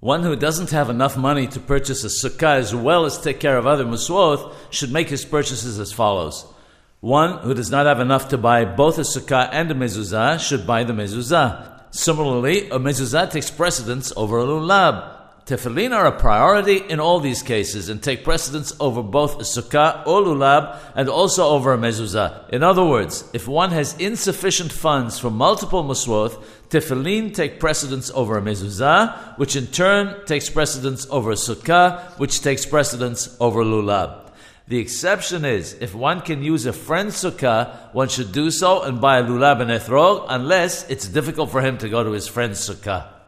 One who doesn't have enough money to purchase a sukkah as well as take care of other muswoth should make his purchases as follows. One who does not have enough to buy both a sukkah and a mezuzah should buy the mezuzah. Similarly, a mezuzah takes precedence over a lulab. Tefillin are a priority in all these cases and take precedence over both sukkah or lulab and also over a mezuzah. In other words, if one has insufficient funds for multiple muswoth, tefillin take precedence over a mezuzah, which in turn takes precedence over a sukkah, which takes precedence over lulab. The exception is if one can use a friend's sukkah, one should do so and buy a lulab and ethrog, unless it's difficult for him to go to his friend's sukkah.